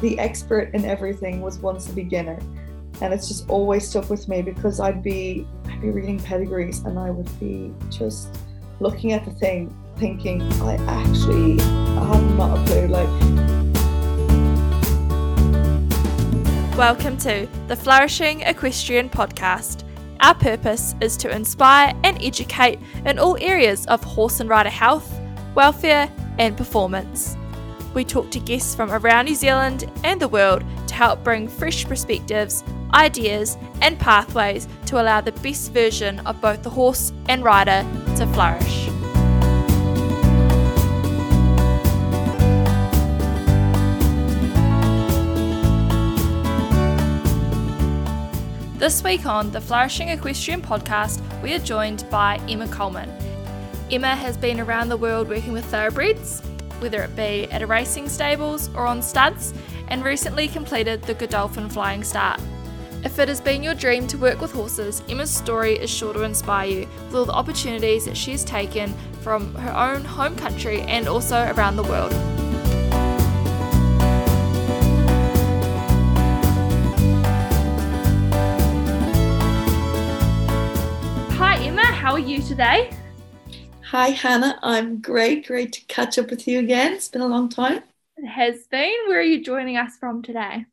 the expert in everything was once a beginner. And it's just always stuck with me because I'd be I'd be reading pedigrees and I would be just looking at the thing thinking I actually have not a clue like Welcome to the Flourishing Equestrian Podcast. Our purpose is to inspire and educate in all areas of horse and rider health, welfare, and performance. We talk to guests from around New Zealand and the world to help bring fresh perspectives, ideas, and pathways to allow the best version of both the horse and rider to flourish. This week on the Flourishing Equestrian podcast, we are joined by Emma Coleman. Emma has been around the world working with thoroughbreds, whether it be at a racing stables or on studs, and recently completed the Godolphin Flying Start. If it has been your dream to work with horses, Emma's story is sure to inspire you with all the opportunities that she has taken from her own home country and also around the world. Hi Emma, how are you today? Hi, Hannah. I'm great. Great to catch up with you again. It's been a long time. It has been. Where are you joining us from today?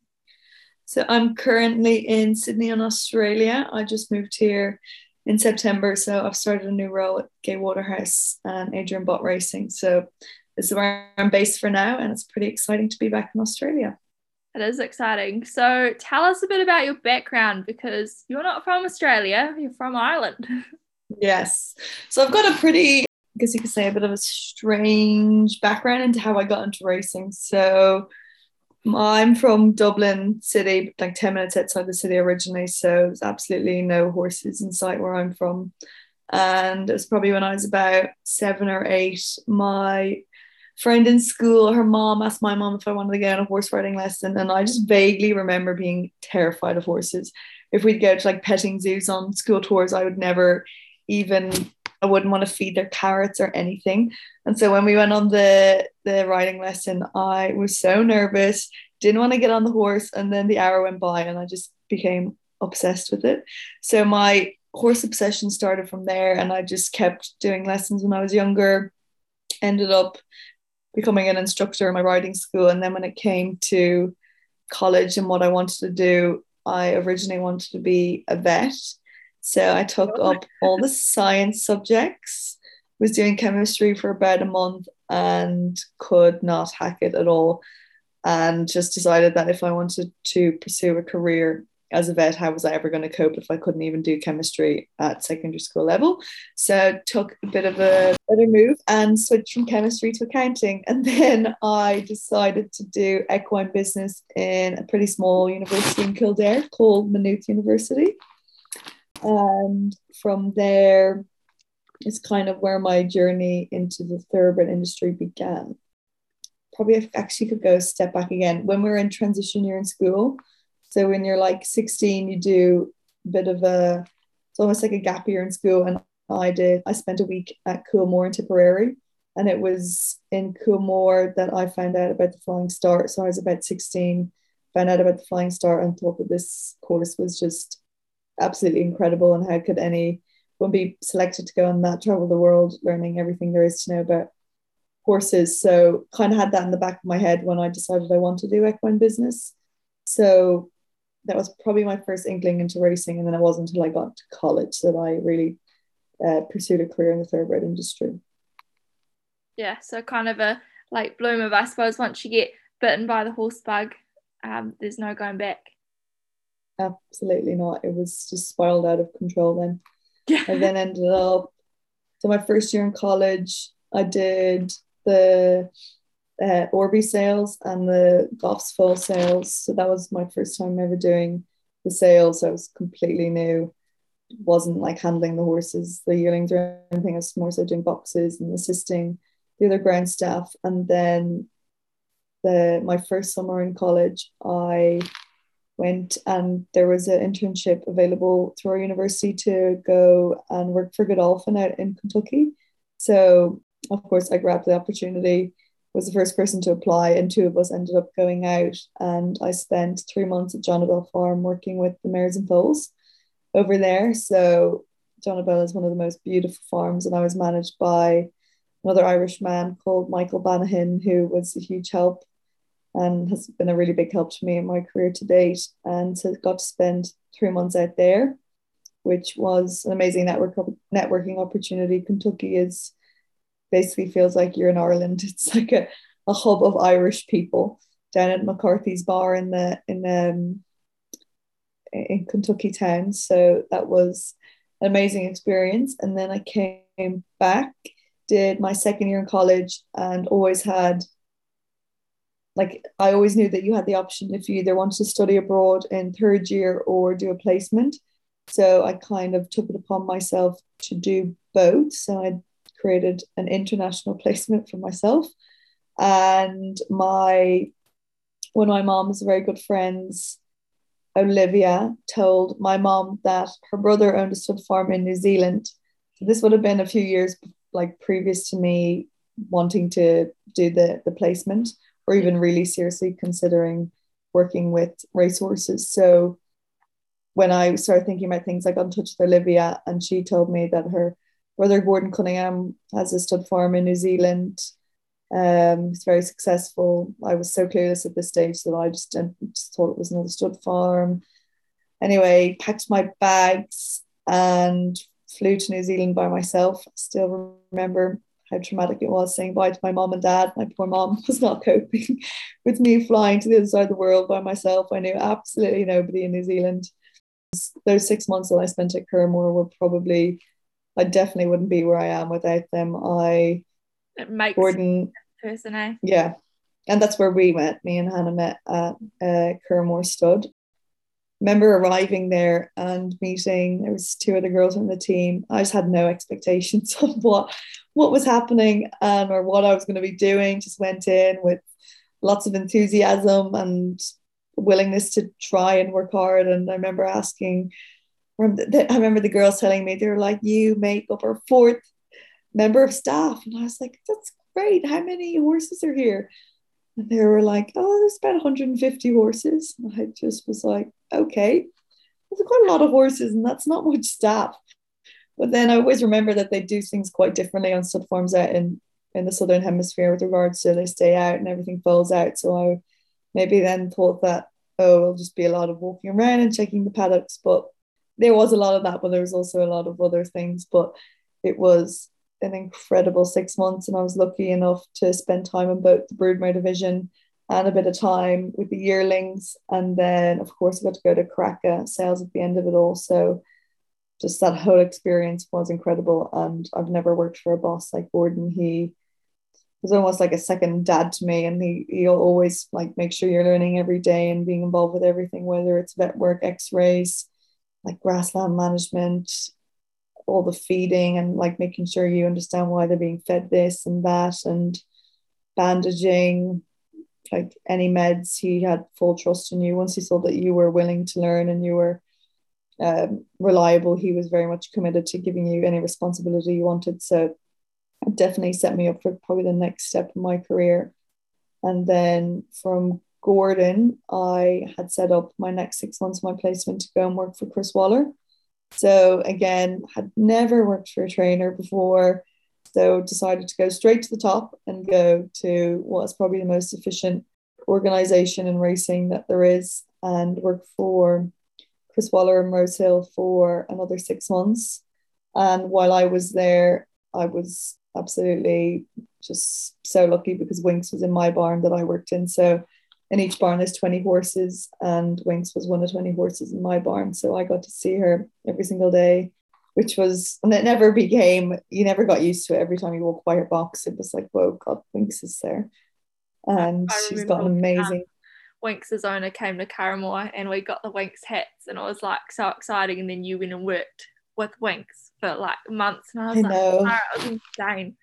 So, I'm currently in Sydney, in Australia. I just moved here in September. So, I've started a new role at Gai Waterhouse and Adrian Bott Racing. So, this is where I'm based for now, and it's pretty exciting to be back in Australia. It is exciting. So, tell us a bit about your background because you're not from Australia, you're from Ireland. Yes. So I've got a pretty, guess you could say, a bit of a strange background into how I got into racing. So I'm from Dublin City, like 10 minutes outside the city originally. So there's absolutely no horses in sight where I'm from. And it was probably when I was about seven or eight, my friend in school, her mom asked my mom if I wanted to get on a horse riding lesson. And I just vaguely remember being terrified of horses. If we'd go to like petting zoos on school tours, I would never even I wouldn't want to feed their carrots or anything. And so when we went on the the riding lesson, I was so nervous, didn't want to get on the horse, and then the hour went by, and I just became obsessed with it. So my horse obsession started from there, and I just kept doing lessons when I was younger. Ended up becoming an instructor in my riding school, and then when it came to college and what I wanted to do, I originally wanted to be a vet so I took oh up all the science subjects, was doing chemistry for about a month and could not hack it at all. And just decided that if I wanted to pursue a career as a vet, how was I ever going to cope if I couldn't even do chemistry at secondary school level? So took a bit of a better move and switched from chemistry to accounting. And then I decided to do equine business in a pretty small university in Kildare called Maynooth University and from there is kind of where my journey into the thoroughbred industry began. Probably I actually could go a step back again. When we were in transition year in school, so when you're like 16, you do a bit of a, it's almost like a gap year in school. And I did, I spent a week at Coolmore in Tipperary. And it was in Coolmore that I found out about the Flying Start. So I was about 16, found out about the Flying Start and thought that this course was just absolutely incredible and how could anyone be selected to go on that travel the world learning everything there is to know about horses. So kind of had that in the back of my head when i decided i want to do equine business. So that was probably my first inkling into racing and then it wasn't until i got to college that i really uh, pursued a career in the thoroughbred industry. Yeah so kind of a like bloom of i suppose once you get bitten by the horse bug um, there's no going back absolutely not. It was just spiraled out of control then. Yeah. I then ended up, so my first year in college, I did the uh, Orby sales and the Goffs Foal sales. So that was my first time ever doing the sales. So I was completely new. It wasn't like handling the horses, the yearlings or anything. I was more so doing boxes and assisting the other ground staff. And then the my first summer in college, I went and there was an internship available through our university to go and work for Godolphin out in Kentucky. So of course I grabbed the opportunity, was the first person to apply, and two of us ended up going out. And I spent three months at Jonabell Farm working with the mares and foals over there. So Jonabell is one of the most beautiful farms, and I was managed by another Irish man called Michael Banahan, who was a huge help and has been a really big help to me in my career to date. And so got to spend three months out there, which was an amazing network networking opportunity. Kentucky is basically feels like you're in Ireland. It's like a, a hub of Irish people down at McCarthy's bar in the in um in Kentucky town. So that was an amazing experience. And then I came back, did my second year in college, and always had like I always knew that you had the option if you either wanted to study abroad in third year or do a placement. So I kind of took it upon myself to do both. So I created an international placement for myself. And my one of my mom's very good friends, Olivia, told my mom that her brother owned a stud farm in New Zealand. So this would have been a few years like previous to me wanting to do the, the placement or even really seriously considering working with racehorses. So when I started thinking about things, I got in touch with Olivia, and she told me that her brother Gordon Cunningham has a stud farm in New Zealand. Um, it's very successful. I was so clueless at this stage that I just, just thought it was another stud farm. Anyway, packed my bags and flew to New Zealand by myself. I still remember how traumatic it was saying bye to my mom and dad. My poor mom was not coping with me flying to the other side of the world by myself. I knew absolutely nobody in New Zealand. Those six months that I spent at Curraghmore were probably, I definitely wouldn't be where I am without them. I, it makes Gordon, person, eh? Yeah. And that's where we met. Me and Hannah met at uh, Curraghmore Stud remember arriving there and meeting there was two other girls on the team i just had no expectations of what what was happening and or what i was going to be doing just went in with lots of enthusiasm and willingness to try and work hard and i remember asking i remember the girls telling me they were like you make up our fourth member of staff and i was like that's great how many horses are here and they were like, oh, there's about 150 horses. And I just was like, okay, there's quite a lot of horses, and that's not much staff. But then I always remember that they do things quite differently on stud farms out in, in the southern hemisphere with regards to they stay out and everything falls out. So I maybe then thought that, oh, it'll just be a lot of walking around and checking the paddocks. But there was a lot of that, but there was also a lot of other things. But it was an incredible six months, and I was lucky enough to spend time in both the broodmare division and a bit of time with the yearlings. And then, of course, I got to go to Karaka sales at the end of it all. So just that whole experience was incredible. And I've never worked for a boss like Gordon. He was almost like a second dad to me. And he, he'll always like make sure you're learning every day and being involved with everything, whether it's vet work, x-rays, like grassland management, all the feeding and like making sure you understand why they're being fed this and that and bandaging like any meds he had full trust in you once he saw that you were willing to learn and you were um, reliable. He was very much committed to giving you any responsibility you wanted. So it definitely set me up for probably the next step in my career. And then from Gordon I had set up my next six months of my placement to go and work for Chris Waller. So again, had never worked for a trainer before. So decided to go straight to the top and go to what's probably the most efficient organization in racing that there is and work for Chris Waller and Rosehill for another six months. And while I was there, I was absolutely just so lucky because Winks was in my barn that I worked in. So in each barn there's 20 horses and Winks was one of 20 horses in my barn so I got to see her every single day which was and it never became you never got used to it every time you walk by her box it was like whoa god Winks is there and she's got an amazing Winks' owner came to Curraghmore and we got the Winks hats and it was like so exciting and then you went and worked with Winks for like months and I was I like know. It was insane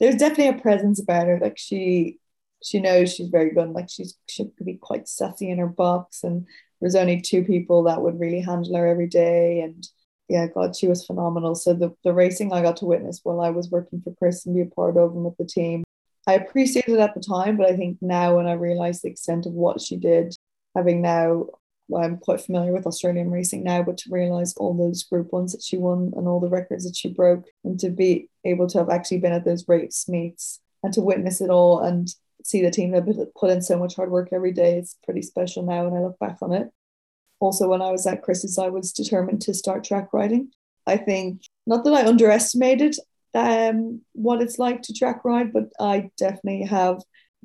there's definitely a presence about her like she she knows she's very good. Like she's she could be quite sassy in her box, and there's only two people that would really handle her every day. And yeah, God, she was phenomenal. So the, the racing I got to witness while I was working for Chris and be a part of and with the team, I appreciated it at the time, but I think now when I realise the extent of what she did, having now well, I'm quite familiar with Australian racing now, but to realise all those group ones that she won and all the records that she broke, and to be able to have actually been at those race meets and to witness it all and see the team that put in so much hard work every day, it's pretty special now when I look back on it. Also, when I was at Chris's, I was determined to start track riding. I think not that I underestimated um, what it's like to track ride, but I definitely have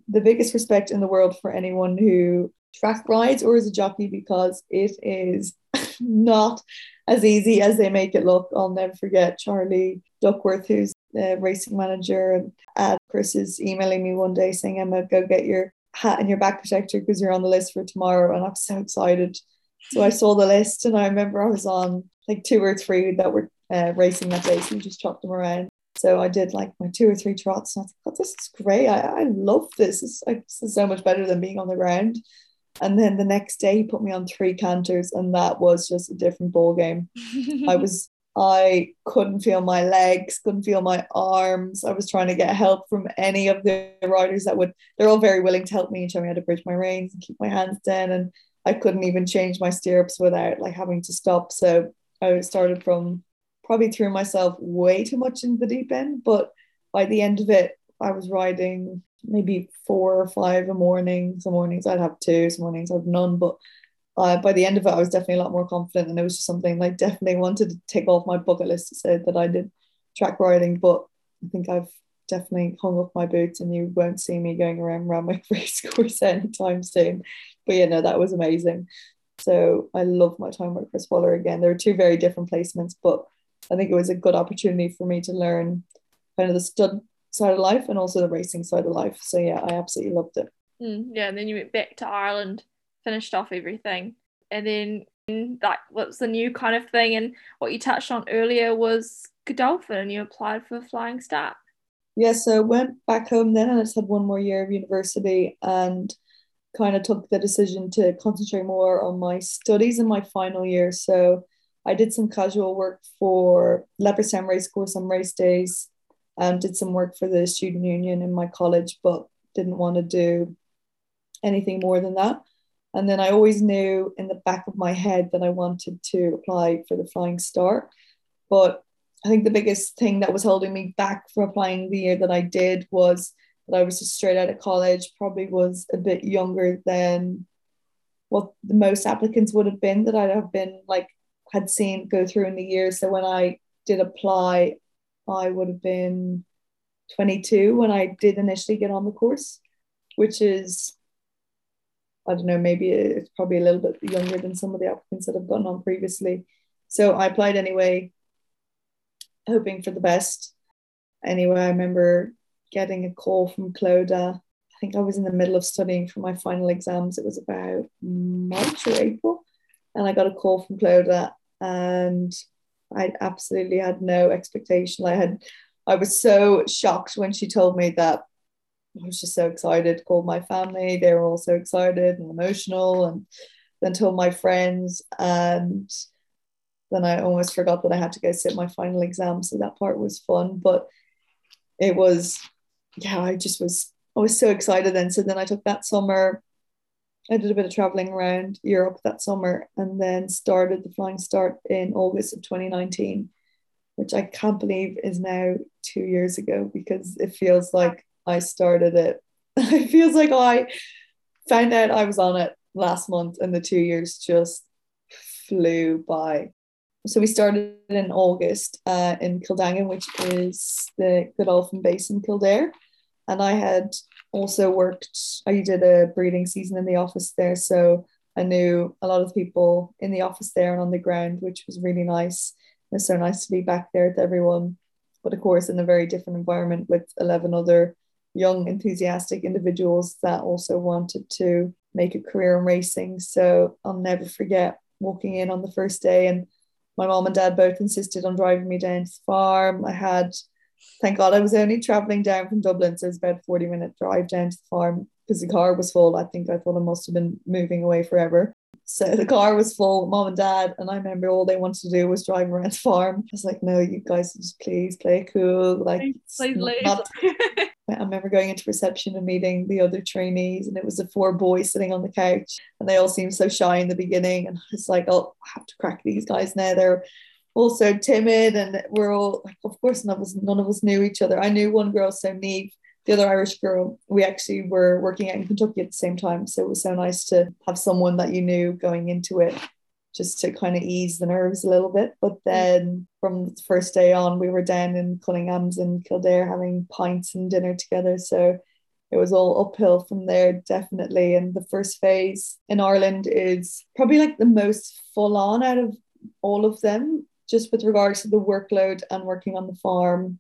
the biggest respect in the world for anyone who track rides or is a jockey because it is not as easy as they make it look. I'll never forget Charlie Duckworth, who's the racing manager at Chris, is emailing me one day saying, Emma, go get your hat and your back protector because you're on the list for tomorrow. And I'm so excited. So I saw the list and I remember I was on like two or three that were uh, racing that day. So we just chopped them around. So I did like my two or three trots. And I thought, this is great. I, I love this. It's, like, this is so much better than being on the ground. And then the next day he put me on three canters and that was just a different ball game. I was I couldn't feel my legs, couldn't feel my arms. I was trying to get help from any of the riders that would, they're all very willing to help me and show me how to bridge my reins and keep my hands down. And I couldn't even change my stirrups without like having to stop. So I started from probably threw myself way too much in the deep end. But by the end of it, I was riding maybe four or five a morning. Some mornings I'd have two, some mornings I'd have none. But uh, by the end of it, I was definitely a lot more confident, and it was just something I definitely wanted to take off my bucket list to say that I did track riding. But I think I've definitely hung up my boots, and you won't see me going around Randwick race course anytime soon. But yeah, no, that was amazing. So I love my time with Chris Waller again. There are two very different placements, but I think it was a good opportunity for me to learn kind of the stud side of life and also the racing side of life. So yeah, I absolutely loved it. Mm, yeah, and then you went back to Ireland, finished off everything, and then like what's the new kind of thing? And what you touched on earlier was Godolphin, and you applied for Flying Start. Yeah, so I went back home then, and I just had one more year of university, and kind of took the decision to concentrate more on my studies in my final year. So I did some casual work for Leopardstown Race Course on race days and did some work for the student union in my college, but didn't want to do anything more than that. And then I always knew in the back of my head that I wanted to apply for the Flying Start. But I think the biggest thing that was holding me back from applying the year that I did was that I was just straight out of college, probably was a bit younger than what the most applicants would have been that I'd have been like had seen go through in the years. So when I did apply, I would have been 22 when I did initially get on the course, which is, I don't know, maybe it's probably a little bit younger than some of the applicants that have gotten on previously. So I applied anyway, hoping for the best. Anyway, I remember getting a call from Clodagh. I think I was in the middle of studying for my final exams. It was about March or April. And I got a call from Clodagh and I absolutely had no expectation. I had, I was so shocked when she told me that. I was just so excited. Called my family; they were all so excited and emotional, and then told my friends, and then I almost forgot that I had to go sit my final exam. So that part was fun, but it was, yeah, I just was, I was so excited then. So then I took that summer I did a bit of traveling around Europe that summer and then started the Flying Start in August of 2019, which I can't believe is now two years ago because it feels like I started it. it feels like I found out I was on it last month and the two years just flew by. So we started in August uh, in Kildangan, which is the Godolphin base in Kildare. And I had also worked, I did a breeding season in the office there. So I knew a lot of people in the office there and on the ground, which was really nice. It was so nice to be back there with everyone. But of course, in a very different environment with 11 other young, enthusiastic individuals that also wanted to make a career in racing. So I'll never forget walking in on the first day and my mom and dad both insisted on driving me down to the farm. I had thank God I was only traveling down from Dublin, so it was about a 40 minute drive down to the farm because the car was full. I think I thought I must have been moving away forever. So the car was full, mom and dad, and I remember all they wanted to do was drive around the farm. I was like, no, you guys just please play cool. Like, please, please not, I remember going into reception and meeting the other trainees, and it was the four boys sitting on the couch, and they all seemed so shy in the beginning. And it's like, oh, I have to crack these guys now. They're all so timid, and we're all like, of course, none of us, none of us knew each other. I knew one girl, so Neve, the other Irish girl. We actually were working out in Kentucky at the same time, so it was so nice to have someone that you knew going into it just to kind of ease the nerves a little bit. But mm. then from the first day on, we were down in Cullingham's and Kildare having pints and dinner together. So it was all uphill from there, definitely. And the first phase in Ireland is probably like the most full on out of all of them, just with regards to the workload and working on the farm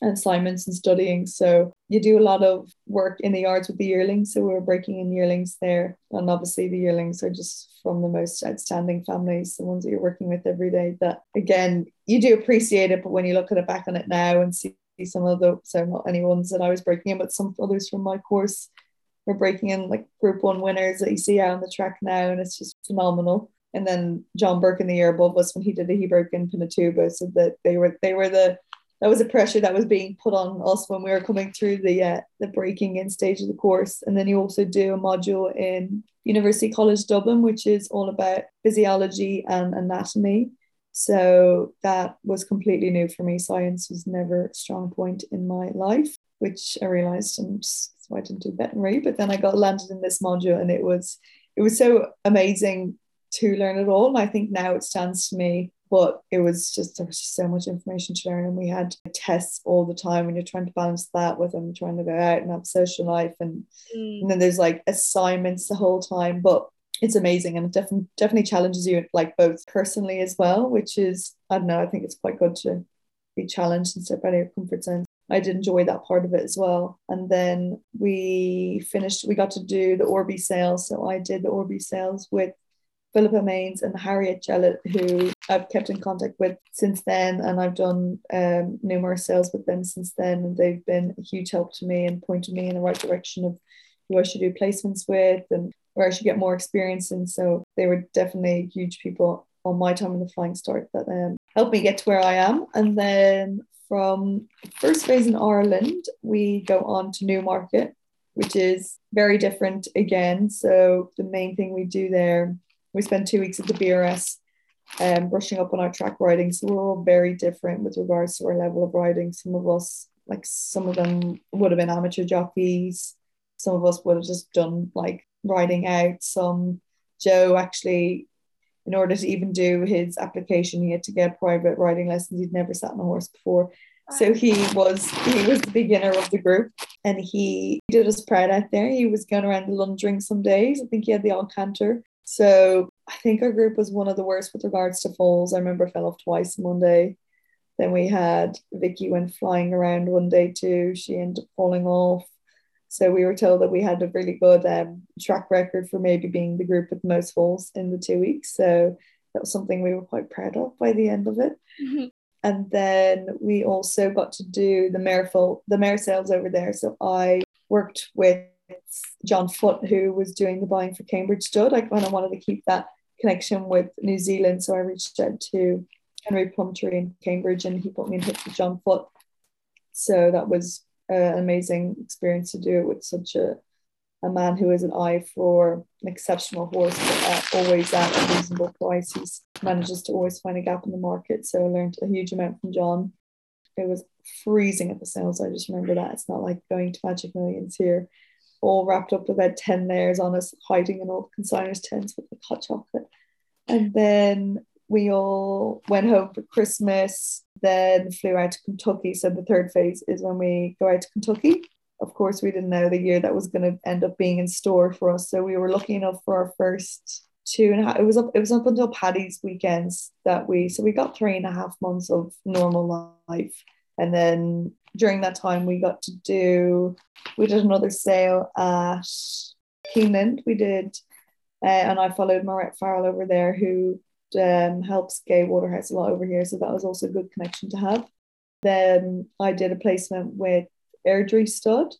and assignments and studying. So you do a lot of work in the yards with the yearlings. So we were breaking in yearlings there. And obviously the yearlings are just from the most outstanding families, the ones that you're working with every day. That again, you do appreciate it, but when you look at it back on it now and see some of the so not any ones that I was breaking in, but some others from my course were breaking in like group one winners that you see out on the track now, and it's just phenomenal. And then John Burke in the above us when he did it, he broke in Pinatubo, so that they were they were the that was a pressure that was being put on us when we were coming through the uh, the breaking in stage of the course. And then you also do a module in University College Dublin, which is all about physiology and anatomy. So that was completely new for me. Science was never a strong point in my life, which I realized and why I didn't do veterinary. But then I got landed in this module and it was it was so amazing to learn it all. And I think now it stands to me but it was just there was just so much information to learn and we had tests all the time when you're trying to balance that with them trying to go out and have social life and, mm. and then there's like assignments the whole time but it's amazing and it definitely definitely challenges you like both personally as well which is I don't know I think it's quite good to be challenged and step out of your comfort zone I did enjoy that part of it as well. And then we finished, we got to do the Orby sales. So I did the Orby sales with Philippa Mains and Harriet Jellett, who I've kept in contact with since then. And I've done um, numerous sales with them since then. And they've been a huge help to me and pointed me in the right direction of who I should do placements with and where I should get more experience. And so they were definitely huge people on my time in the flying start that um, helped me get to where I am. And then from first phase in Ireland, we go on to Newmarket, which is very different again. So the main thing we do there we spent two weeks at the BRS um, brushing up on our track riding. So we're all very different with regards to our level of riding. Some of us, like some of them would have been amateur jockeys. Some of us would have just done like riding out. Some Joe actually, in order to even do his application, he had to get private riding lessons. He'd never sat on a horse before. So he was he was the beginner of the group and he did us proud out there. He was going around the Lundring some days. I think he had the odd canter so I think our group was one of the worst with regards to falls. I remember I fell off twice one day. Then we had Vicky went flying around one day too. She ended up falling off. So we were told that we had a really good um, track record for maybe being the group with the most falls in the two weeks. So that was something we were quite proud of by the end of it. Mm-hmm. And then we also got to do the mare the mare sales over there. So I worked with John Foot, who was doing the buying for Cambridge Stud. I kind of wanted to keep that connection with New Zealand. So I reached out to Henry Plumptre in Cambridge and he put me in touch with John Foot. So that was uh, an amazing experience to do it with such a, a man who has an eye for an exceptional horse, but always at a reasonable price. He manages to always find a gap in the market. So I learned a huge amount from John. It was freezing at the sales. I just remember that. It's not like going to Magic Millions here all wrapped up with about 10 layers on us, hiding in all the consigners' tents with the hot chocolate. And then we all went home for Christmas, then flew out to Kentucky. So the third phase is when we go out to Kentucky. Of course, we didn't know the year that was going to end up being in store for us. So we were lucky enough for our first two and a half. It was up. It was up until Paddy's weekends that we. So we got three and a half months of normal life, and then during that time we got to do we did another sale at Keeneland. We did uh, and I followed Maurette Farrell over there who um, helps Gai Waterhouse a lot over here. So that was also a good connection to have. Then I did a placement with Airdrie Stud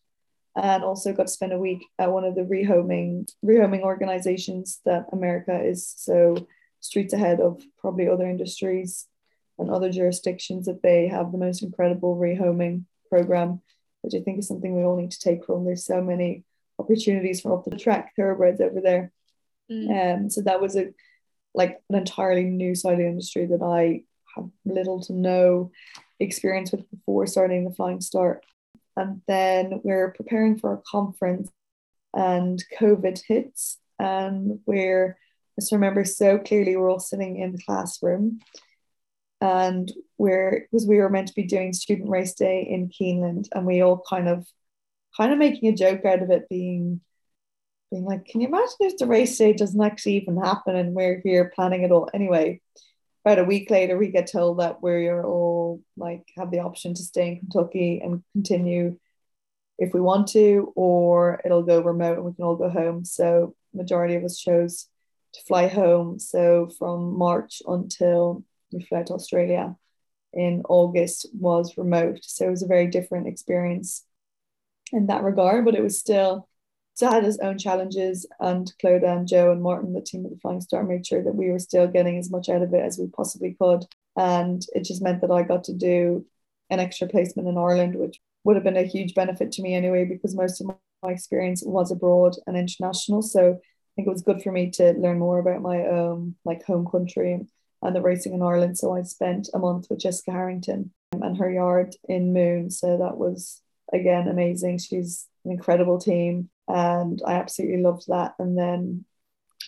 and also got to spend a week at one of the rehoming rehoming organizations that America is so streets ahead of probably other industries and other jurisdictions that they have the most incredible rehoming program which I think is something we all need to take from. There's so many opportunities from up the track thoroughbreds over there. Mm. Um, so that was a like an entirely new side of the industry that I had little to no experience with before starting the Flying Start. And then we're preparing for a conference and COVID hits. And we're, I just remember so clearly, we're all sitting in the classroom and we're, because we were meant to be doing student race day in Keeneland and we all kind of, kind of making a joke out of it being, being like, can you imagine if the race day doesn't actually even happen and we're here planning it all? Anyway, about a week later, we get told that we're all like have the option to stay in Kentucky and continue if we want to, or it'll go remote and we can all go home. So majority of us chose to fly home. So from March until we flew to Australia in August was remote. So it was a very different experience in that regard, but it was still so had its own challenges and Clodagh and Joe and Martin, the team at the Flying Start, made sure that we were still getting as much out of it as we possibly could. And it just meant that I got to do an extra placement in Ireland, which would have been a huge benefit to me anyway, because most of my experience was abroad and international. So I think it was good for me to learn more about my own like home country and the racing in Ireland. So I spent a month with Jessica Harrington um, and her yard in Moone. So that was again amazing. She's an incredible team and I absolutely loved that. And then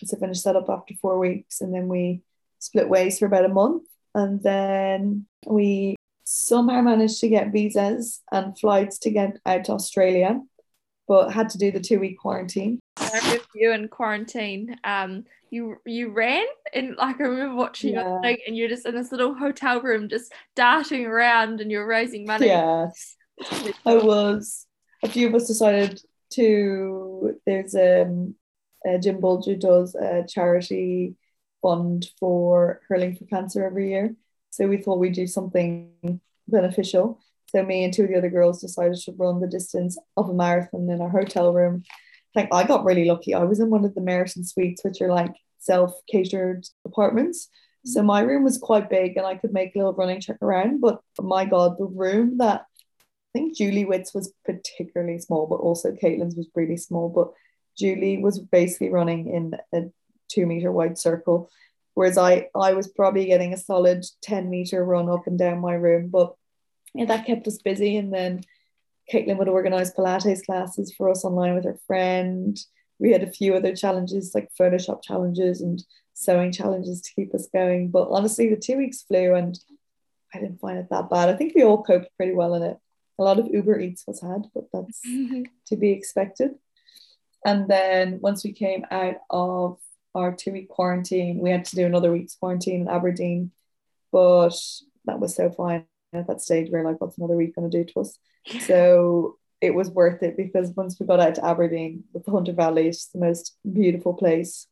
so finished that up after four weeks, and then we split ways for about a month, and then we somehow managed to get visas and flights to get out to Australia, but had to do the two week quarantine. With you in quarantine, um, you you ran and like I remember watching yeah. your thing, and you're just in this little hotel room, just darting around, and you're raising money. Yes, I was. A few of us decided to there's um, uh, Jim Bolger does a charity fund for hurling for cancer every year. So we thought we'd do something beneficial. So me and two of the other girls decided to run the distance of a marathon in our hotel room. Like I got really lucky. I was in one of the Meriton suites, which are like self-catered apartments. Mm-hmm. So my room was quite big and I could make a little running check around. But my God, the room that I think Julie Witt's was particularly small, but also Caitlin's was really small. But Julie was basically running in a two meter wide circle, whereas I I was probably getting a solid 10 meter run up and down my room. But yeah, that kept us busy. And then Caitlin would organize Pilates classes for us online with her friend. We had a few other challenges like Photoshop challenges and sewing challenges to keep us going. But honestly, the two weeks flew and I didn't find it that bad. I think we all coped pretty well in it a lot of Uber Eats was had, but that's mm-hmm. to be expected. And then once we came out of our two week quarantine, we had to do another week's quarantine in Aberdeen, but that was so fine at that stage. We are like, what's another week going to do to us? So it was worth it because once we got out to Aberdeen the Hunter Valley, it's the most beautiful place.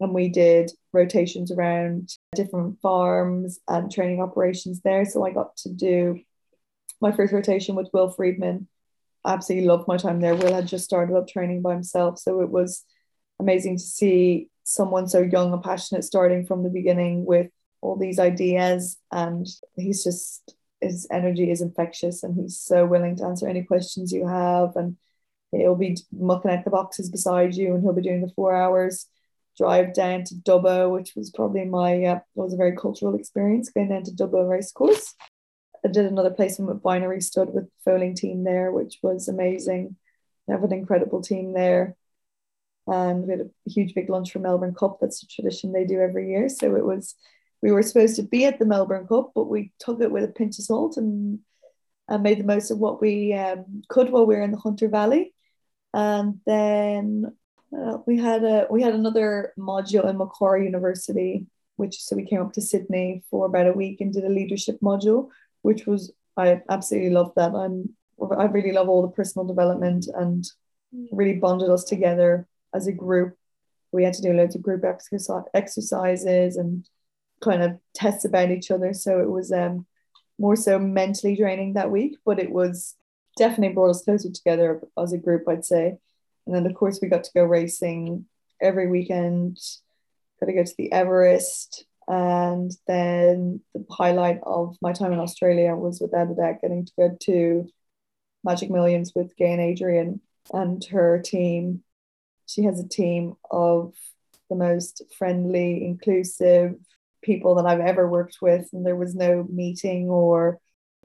And we did rotations around different farms and training operations there. So I got to do my first rotation with Will Freedman. I absolutely loved my time there. Will had just started up training by himself, so it was amazing to see someone so young and passionate starting from the beginning with all these ideas. And he's just his energy is infectious, and he's so willing to answer any questions you have. And he'll be mucking out the boxes beside you, and he'll be doing the four hours drive down to Dubbo, which was probably my uh, was a very cultural experience going down to Dubbo race course. I did another placement with Vinery Stud with the Foaling team there, which was amazing. They have an incredible team there. And we had a huge big lunch for Melbourne Cup. That's a tradition they do every year. So it was, we were supposed to be at the Melbourne Cup, but we took it with a pinch of salt and, and made the most of what we um, could while we were in the Hunter Valley. And then uh, we had a we had another module in Macquarie University, which so we came up to Sydney for about a week and did a leadership module which was I absolutely loved that. I'm I really love all the personal development and really bonded us together as a group. We had to do loads of group exercises and kind of tests about each other. So it was um, more so mentally draining that week, but it was definitely brought us closer together as a group, I'd say. And then, of course, we got to go racing every weekend, got to go to the Everest, and then the highlight of my time in Australia was without a doubt getting to go to Magic Millions with Gai and Adrian and her team. She has a team of the most friendly, inclusive people that I've ever worked with, and there was no meeting or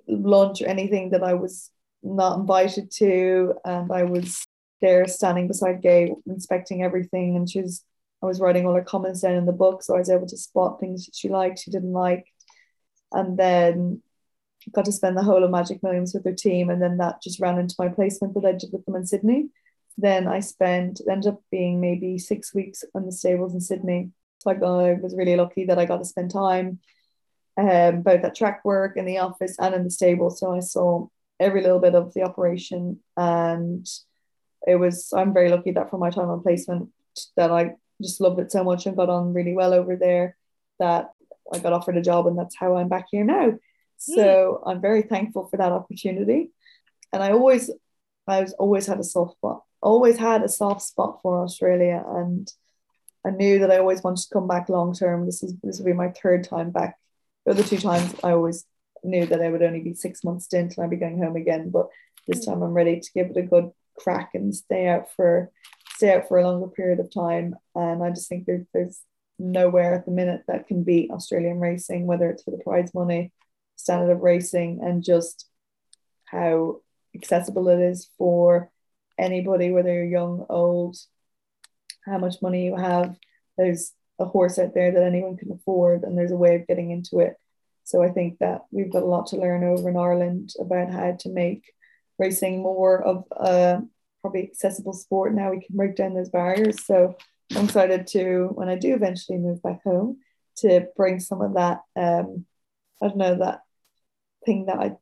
lunch or anything that I was not invited to, and I was there standing beside Gai, inspecting everything, and she was. I was writing all her comments down in the book, so I was able to spot things that she liked, she didn't like, and then got to spend the whole of Magic Millions with her team, and then that just ran into my placement that I did with them in Sydney. Then I spent ended up being maybe six weeks on the stables in Sydney. So I, got, I was really lucky that I got to spend time um, both at track work in the office and in the stable. So I saw every little bit of the operation, and it was. I'm very lucky that for my time on placement that I just loved it so much and got on really well over there that I got offered a job, and that's how I'm back here now. So I'm very thankful for that opportunity. And I always, I was always had a soft spot, always had a soft spot for Australia. And I knew that I always wanted to come back long term. This is this will be my third time back. The other two times I always knew that I would only be six months stint and I'd be going home again. But this mm. time I'm ready to give it a good crack and stay out for stay out for a longer period of time. And I just think there, there's nowhere at the minute that can beat Australian racing, whether it's for the prize money standard of racing and just how accessible it is for anybody, whether you're young, old, how much money you have. There's a horse out there that anyone can afford, and there's a way of getting into it. So I think that we've got a lot to learn over in Ireland about how to make racing more of a probably accessible sport. Now we can break down those barriers. So I'm excited to when I do eventually move back home to bring some of that um, I don't know that thing that I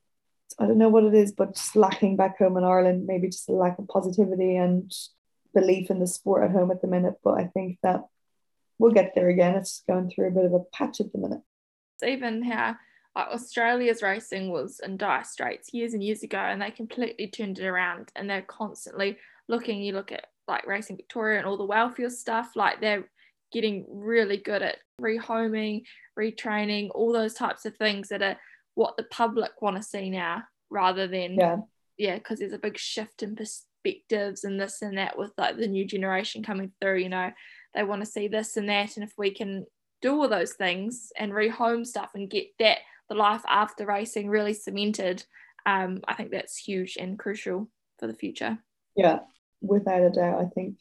I don't know what it is, but just lacking back home in Ireland, maybe just a lack of positivity and belief in the sport at home at the minute. But I think that we'll get there again. It's going through a bit of a patch at the minute. even how Australia's racing was in dire straits years and years ago, and they completely turned it around. And they're constantly looking. You look at like Racing Victoria and all the welfare stuff. Like they're getting really good at rehoming, retraining, all those types of things that are what the public want to see now rather than yeah yeah because there's a big shift in perspectives and this and that with like the new generation coming through you know they want to see this and that and if we can do all those things and rehome stuff and get that the life after racing really cemented um, i think that's huge and crucial for the future yeah without a doubt i think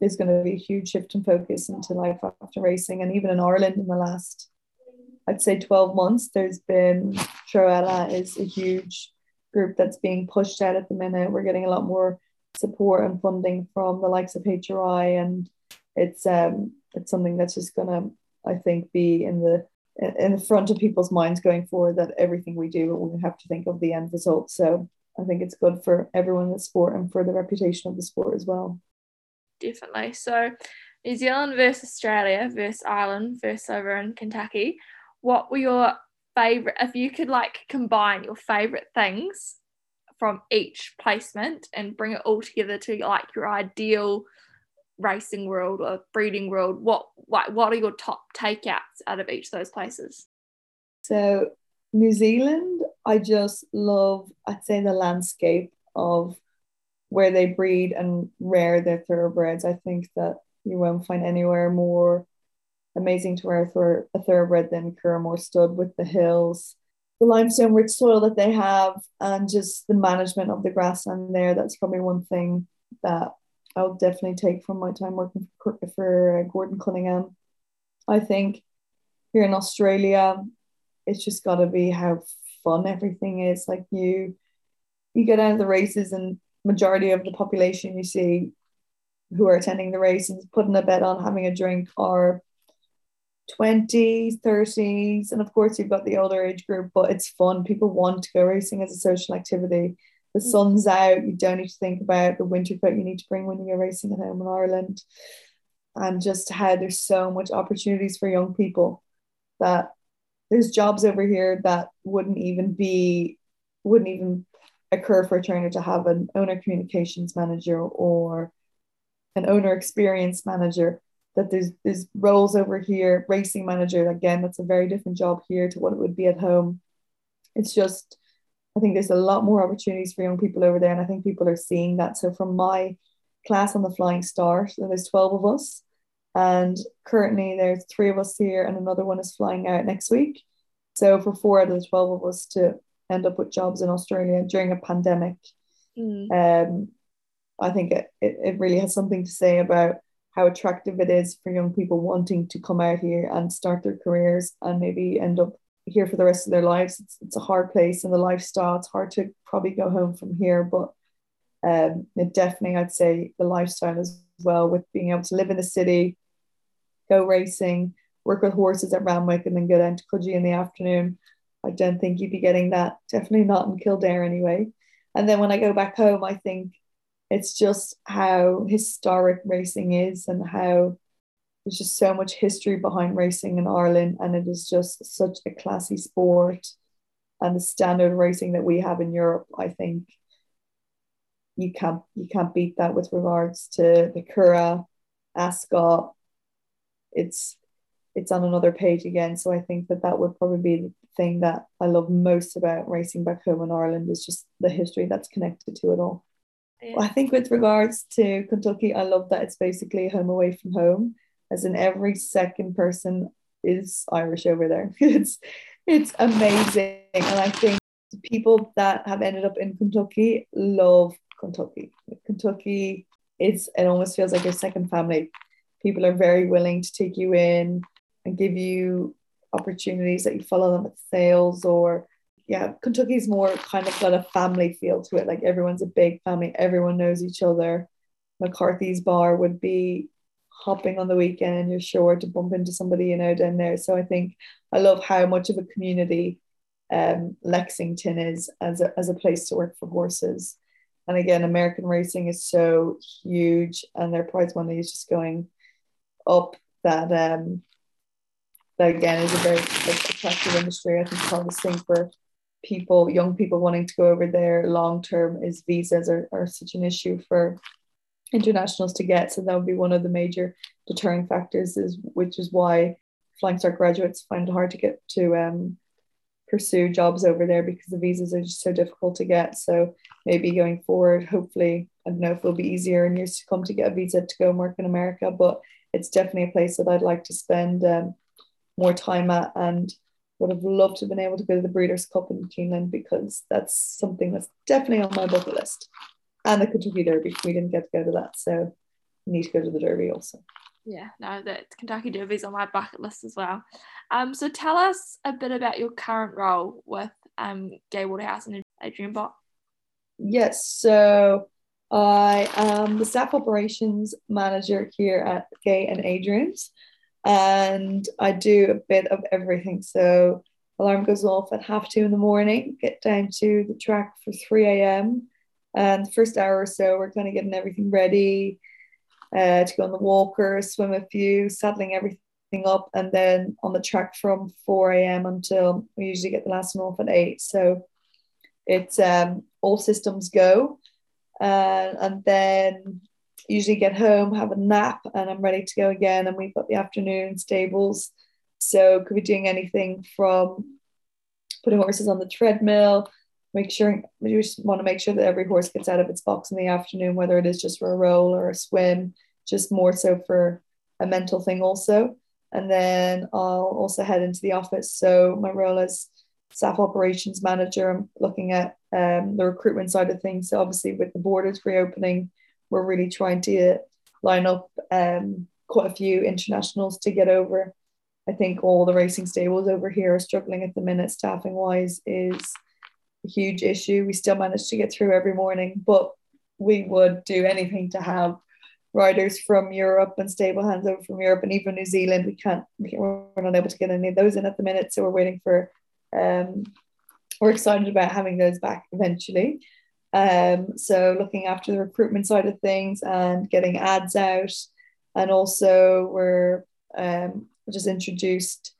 there's going to be a huge shift in focus into life after racing. And even in Ireland in the last, I'd say 12 months, there's been Treo Eile is a huge group that's being pushed out at the minute. We're getting a lot more support and funding from the likes of HRI and it's um it's something that's just gonna I think be in the in the front of people's minds going forward that everything we do we have to think of the end result. So I think it's good for everyone in the sport and for the reputation of the sport as well definitely. So, New Zealand versus Australia versus Ireland versus over in Kentucky. What were your favorite? If you could like combine your favorite things from each placement and bring it all together to like your ideal racing world or breeding world, what what what are your top takeouts out of each of those places? So New Zealand, I just love. I'd say the landscape of where they breed and rear their thoroughbreds. I think that you won't find anywhere more amazing to rear for a thoroughbred than Curraghmore Stud with the hills, the limestone rich soil that they have, and just the management of the grassland there. That's probably one thing that I'll definitely take from my time working for, for uh, Gordon Cunningham. I think here in Australia, it's just got to be how fun everything is. Like you, you get out of the races and majority of the population you see who are attending the race and putting a bet on having a drink are 20s 30s and of course you've got the older age group but it's fun. People want to go racing as a social activity. The mm. sun's out you don't need to think about the winter coat you need to bring when you go racing at home in ireland. And just how there's so much opportunities for young people that there's jobs over here that wouldn't even be wouldn't even occur for a trainer to have an owner communications manager or an owner experience manager that there's there's roles over here racing manager again that's a very different job here to what it would be at home it's just I think there's a lot more opportunities for young people over there, and I think people are seeing that. So from my class on the Flying Start, so there's 12 of us, and currently there's three of us here, and another one is flying out next week. So for four out of the 12 of us to end up with jobs in Australia during a pandemic, mm. um, I think it, it, it really has something to say about how attractive it is for young people wanting to come out here and start their careers and maybe end up here for the rest of their lives. It's, it's a hard place and the lifestyle, it's hard to probably go home from here, but um, it definitely, I'd say, the lifestyle as well with being able to live in the city, go racing, work with horses at Randwick, and then go down to Coogee in the afternoon. I don't think you'd be getting that. Definitely not in Kildare anyway. And then when I go back home, I think it's just how historic racing is and how there's just so much history behind racing in Ireland, and it is just such a classy sport. And the standard racing that we have in Europe, I think you can't you can't beat that with regards to the Curragh, Ascot. It's it's on another page again. So I think that that would probably be the thing that I love most about racing back home in Ireland is just the history that's connected to it all. Yeah. I think with regards to Kentucky, I love that it's basically home away from home as in every second person is Irish over there. it's it's amazing. And I think the people that have ended up in Kentucky love Kentucky. Kentucky is it almost feels like your second family. People are very willing to take you in and give you opportunities that you follow them at sales or yeah, Kentucky's more kind of got a family feel to it. Like everyone's a big family, everyone knows each other. McCarthy's bar would be hopping on the weekend you're sure to bump into somebody you know down there so i think i love how much of a community um, lexington is as a, as a place to work for horses and again american racing is so huge and their prize money is just going up that um that again is a very attractive industry i think the hardest thing for people young people wanting to go over there long term is visas are, are such an issue for internationals to get. So that would be one of the major deterring factors, is which is why Flying Start graduates find it hard to get to um, pursue jobs over there because the visas are just so difficult to get. So maybe going forward, hopefully, I don't know if it'll be easier in years to come to get a visa to go and work in America, but it's definitely a place that I'd like to spend um, more time at and would have loved to have been able to go to the Breeders' Cup in Keeneland because that's something that's definitely on my bucket list and the Kentucky Derby. We didn't get to go to that, so we need to go to the Derby also. Yeah, no, the Kentucky Derby is on my bucket list as well. Um, so tell us a bit about your current role with um Gai Waterhouse and Adrian Bott. Yes, so I am the staff operations manager here at Gai and Adrian's, and I do a bit of everything. So alarm goes off at half two in the morning, get down to the track for 3 a.m. And the first hour or so, we're kind of getting everything ready uh, to go on the walker, swim a few, saddling everything up, and then on the track from 4 a.m. until we usually get the last one off at 8. So it's um, all systems go. Uh, and then usually get home, have a nap, and I'm ready to go again. And we've got the afternoon stables. So could be doing anything from putting horses on the treadmill, make sure we just want to make sure that every horse gets out of its box in the afternoon, whether it is just for a roll or a swim, just more so for a mental thing also. And then I'll also head into the office. So my role as staff operations manager, I'm looking at um, the recruitment side of things. So obviously with the borders reopening, we're really trying to line up um, quite a few internationals to get over. I think all the racing stables over here are struggling at the minute, staffing wise, is a huge issue. We still manage to get through every morning, but we would do anything to have riders from Europe and stable hands over from Europe and even New Zealand. We can't, we're not able to get any of those in at the minute. So we're waiting for, um, we're excited about having those back eventually. Um, so looking after the recruitment side of things and getting ads out. And also we're um, just introduced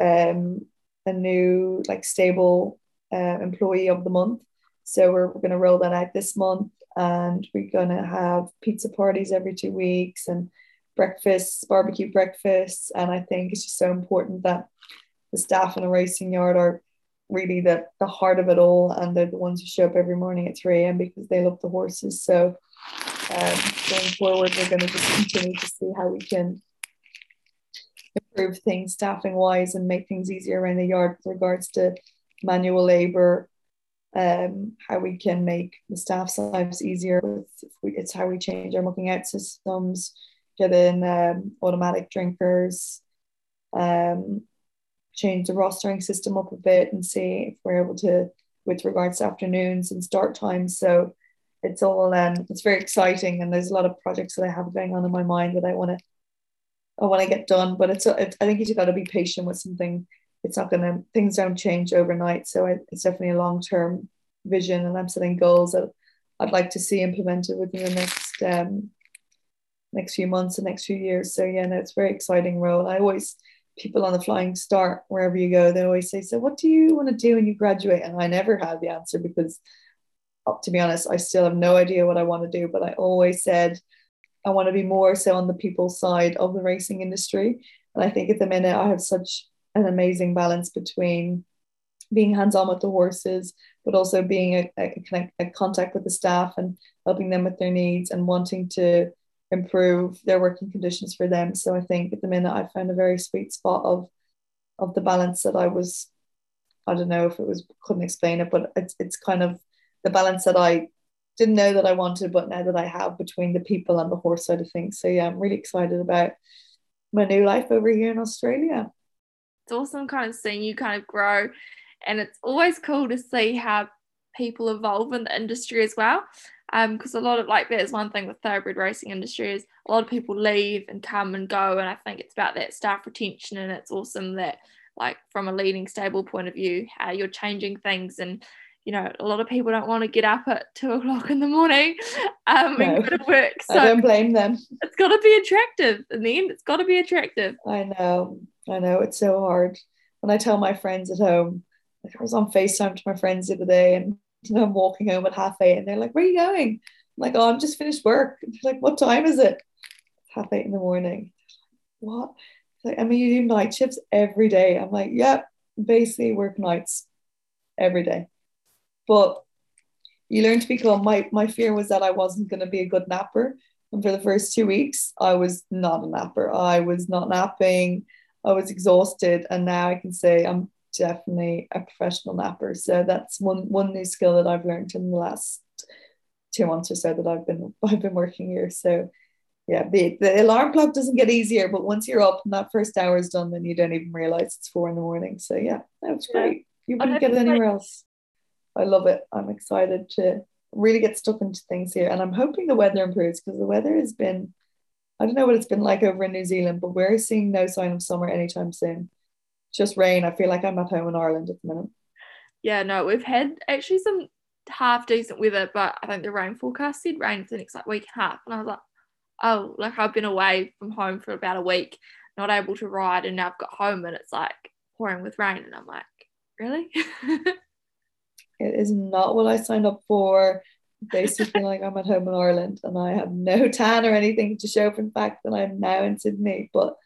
um, a new like stable uh, employee of the month. So we're, we're going to roll that out this month, and we're going to have pizza parties every two weeks and breakfasts, barbecue breakfasts. And I think it's just so important that the staff in a racing yard are really the the heart of it all, and they're the ones who show up every morning at 3 a.m. because they love the horses. So um, going forward, we're going to just continue to see how we can improve things staffing wise and make things easier around the yard with regards to manual labor um, how we can make the staff's lives easier with it's how we change our mucking out systems get in um, automatic drinkers um, change the rostering system up a bit and see if we're able to with regards to afternoons and start times. So it's all um it's very exciting and there's a lot of projects that I have going on in my mind that I want to I want to get done but it's, I think you just got to be patient with something. It's not gonna things don't change overnight. So it's definitely a long-term vision and I'm setting goals that I'd like to see implemented within the next um next few months and next few years. So yeah no it's very exciting role. I always people on the flying start wherever you go they always say so what do you want to do when you graduate and I never had the answer because uh, to be honest, I still have no idea what I want to do, but I always said I want to be more so on the people side of the racing industry. And I think at the minute I have such an amazing balance between being hands-on with the horses, but also being a, a, a contact with the staff and helping them with their needs and wanting to improve their working conditions for them. So I think at the minute I found a very sweet spot of of the balance that I was I don't know if it was couldn't explain it, but it's it's kind of the balance that I didn't know that I wanted, but now that I have between the people and the horse side of things. So yeah, I'm really excited about my new life over here in Australia. It's awesome kind of seeing you kind of grow. And it's always cool to see how people evolve in the industry as well. Um, because a lot of like there's one thing with thoroughbred racing industry is a lot of people leave and come and go, and I think it's about that staff retention, and it's awesome that like from a leading stable point of view, how you're changing things and you know, a lot of people don't want to get up at two o'clock in the morning um, no, and go to work. So I don't blame them. It's got to be attractive. In the end, it's got to be attractive. I know. I know. It's so hard. When I tell my friends at home, like I was on FaceTime to my friends the other day and know, I'm walking home at half eight and they're like, Where are you going? I'm like, Oh, I'm just finished work. they're like, What time is it? Half eight in the morning. What? Like, I mean, you do night shifts every day. I'm like, Yep, basically work nights every day but you learn to become my my fear was that I wasn't going to be a good napper. And for the first two weeks, I was not a napper. I was not napping. I was exhausted. And now I can say I'm definitely a professional napper. So that's one one new skill that I've learned in the last two months or so that I've been I've been working here. So yeah, the, the alarm clock doesn't get easier, but once you're up and that first hour is done, then you don't even realize it's four in the morning. So yeah, that was great. You wouldn't get it anywhere else. I love it. I'm excited to really get stuck into things here. And I'm hoping the weather improves because the weather has been, I don't know what it's been like over in New Zealand, but we're seeing no sign of summer anytime soon. Just rain. I feel like I'm at home in Ireland at the minute. Yeah, no, we've had actually some half decent weather, but I think the rain forecast said rain for the next like week and a half. And I was like, oh, like I've been away from home for about a week, not able to ride, and now I've got home and it's like pouring with rain. And I'm like, really? It is not what I signed up for. Basically, like I'm at home in Ireland and I have no tan or anything to show for the fact that I'm now in Sydney, but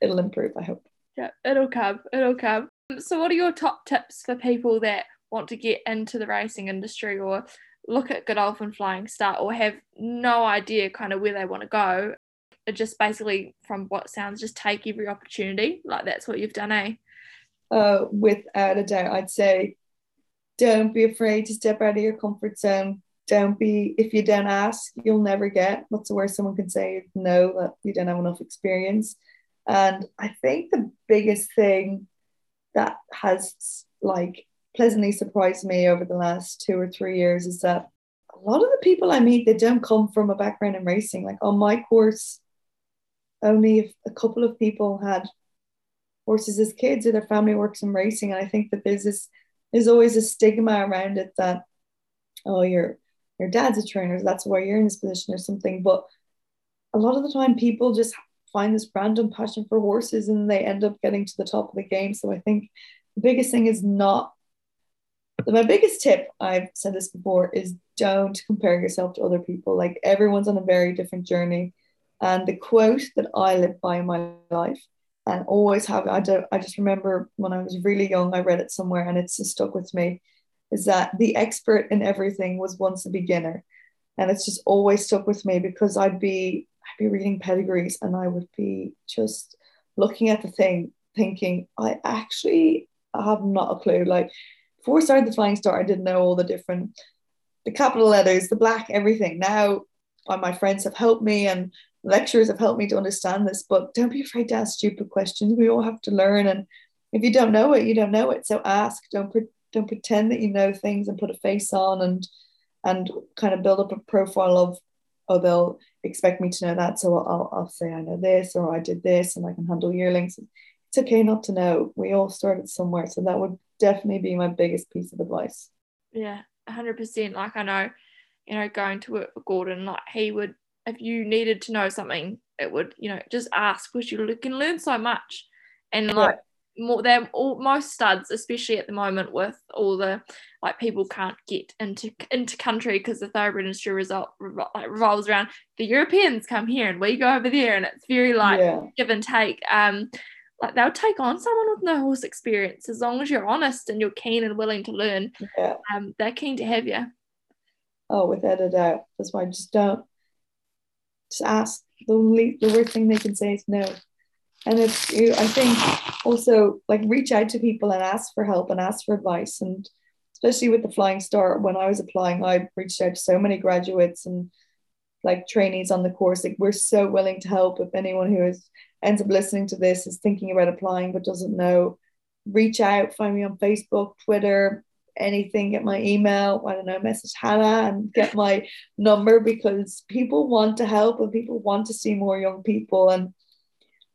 it'll improve, I hope. Yeah, it'll come. It'll come. So, what are your top tips for people that want to get into the racing industry or look at Godolphin Flying Start or have no idea kind of where they want to go? It just basically, from what sounds, just take every opportunity. Like that's what you've done, eh? Uh, without a doubt, I'd say don't be afraid to step out of your comfort zone. Don't be, if you don't ask, you'll never get. What's the worst someone can say? No, that you don't have enough experience. And I think the biggest thing that has like pleasantly surprised me over the last two or three years is that a lot of the people I meet, they don't come from a background in racing. Like on my course, only a couple of people had horses as kids or their family works in racing. And I think that there's this there's always a stigma around it that oh your your dad's a trainer so that's why you're in this position or something but a lot of the time people just find this random passion for horses and they end up getting to the top of the game. So i think the biggest thing is not my biggest tip i've said this before is don't compare yourself to other people. Like everyone's on a very different journey. And the quote that i live by in my life and always have I don't, I just remember when I was really young I read it somewhere and it's just stuck with me is that the expert in everything was once a beginner. And it's just always stuck with me because I'd be I'd be reading pedigrees and I would be just looking at the thing thinking I actually have not a clue like before I started the flying start I didn't know all the different the capital letters the black everything now my friends have helped me and lecturers have helped me to understand this, but don't be afraid to ask stupid questions. We all have to learn. And if you don't know it, you don't know it. So ask, don't, pre- don't pretend that you know things and put a face on and, and kind of build up a profile of, oh, they'll expect me to know that. So I'll, I'll say I know this, or I did this and I can handle yearlings. It's okay not to know. We all started somewhere. So that would definitely be my biggest piece of advice. Yeah, 100%. Like I know, you know, going to work for Gordon, like he would if you needed to know something, it would, you know, just ask because you can learn so much. And like more they're all most studs, especially at the moment with all the like people can't get into into country because the thoroughbred industry result like revolves around the Europeans come here and we go over there and it's very like yeah. give and take. Um like they'll take on someone with no horse experience as long as you're honest and you're keen and willing to learn. Yeah. Um, they're keen to have you. Oh, without a doubt. That's why I just don't just ask. The only the worst thing they can say is no. And it's I think also like reach out to people and ask for help and ask for advice. And especially with the Flying Start, when I was applying, I reached out to so many graduates and like trainees on the course. Like we're so willing to help. If anyone who is ends up listening to this is thinking about applying but doesn't know, reach out, find me on Facebook, Twitter, anything, get my email, I don't know, message Hannah and get my number because people want to help and people want to see more young people. And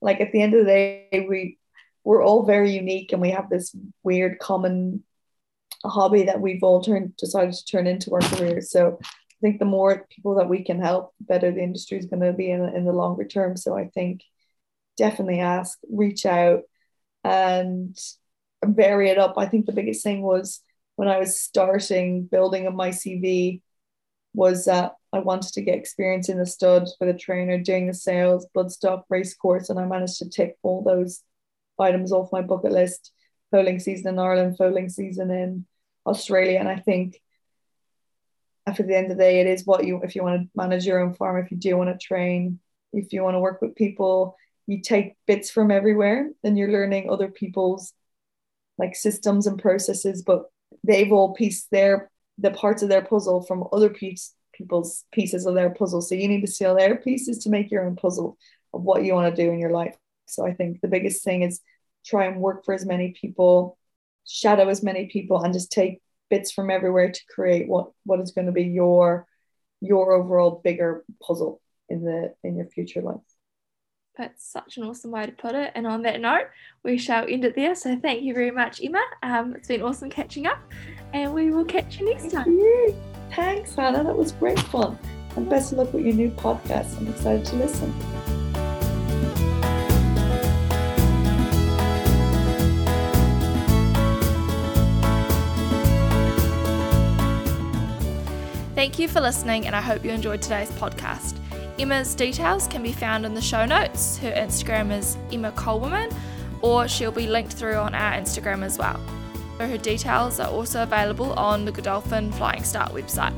like at the end of the day, we we're all very unique and we have this weird common hobby that we've all turned decided to turn into our careers. So I think the more people that we can help, the better the industry is going to be in, in the longer term. So I think definitely ask, reach out and vary it up. I think the biggest thing was when I was starting building on my CV was that I wanted to get experience in the stud with a trainer, doing the sales, bloodstock race course, and I managed to tick all those items off my bucket list. Foaling season in Ireland, foaling season in Australia, and I think after the end of the day, it is what you if you want to manage your own farm, if you do want to train, if you want to work with people, you take bits from everywhere, and you're learning other people's like systems and processes, but they've all pieced their the parts of their puzzle from other piece, people's pieces of their puzzle. So you need to steal their pieces to make your own puzzle of what you want to do in your life. So I think the biggest thing is try and work for as many people, shadow as many people, and just take bits from everywhere to create what what is going to be your your overall bigger puzzle in the in your future life. That's such an awesome way to put it. And on that note, we shall end it there. So thank you very much, Emma. Um, it's been awesome catching up, and we will catch you next thank time. You. Thanks, Hannah. That was great fun. And best of luck with your new podcast. I'm excited to listen. Thank you for listening, and I hope you enjoyed today's podcast. Emma's details can be found in the show notes. Her Instagram is Emma Colewoman, or she'll be linked through on our Instagram as well. Her details are also available on the Godolphin Flying Start website.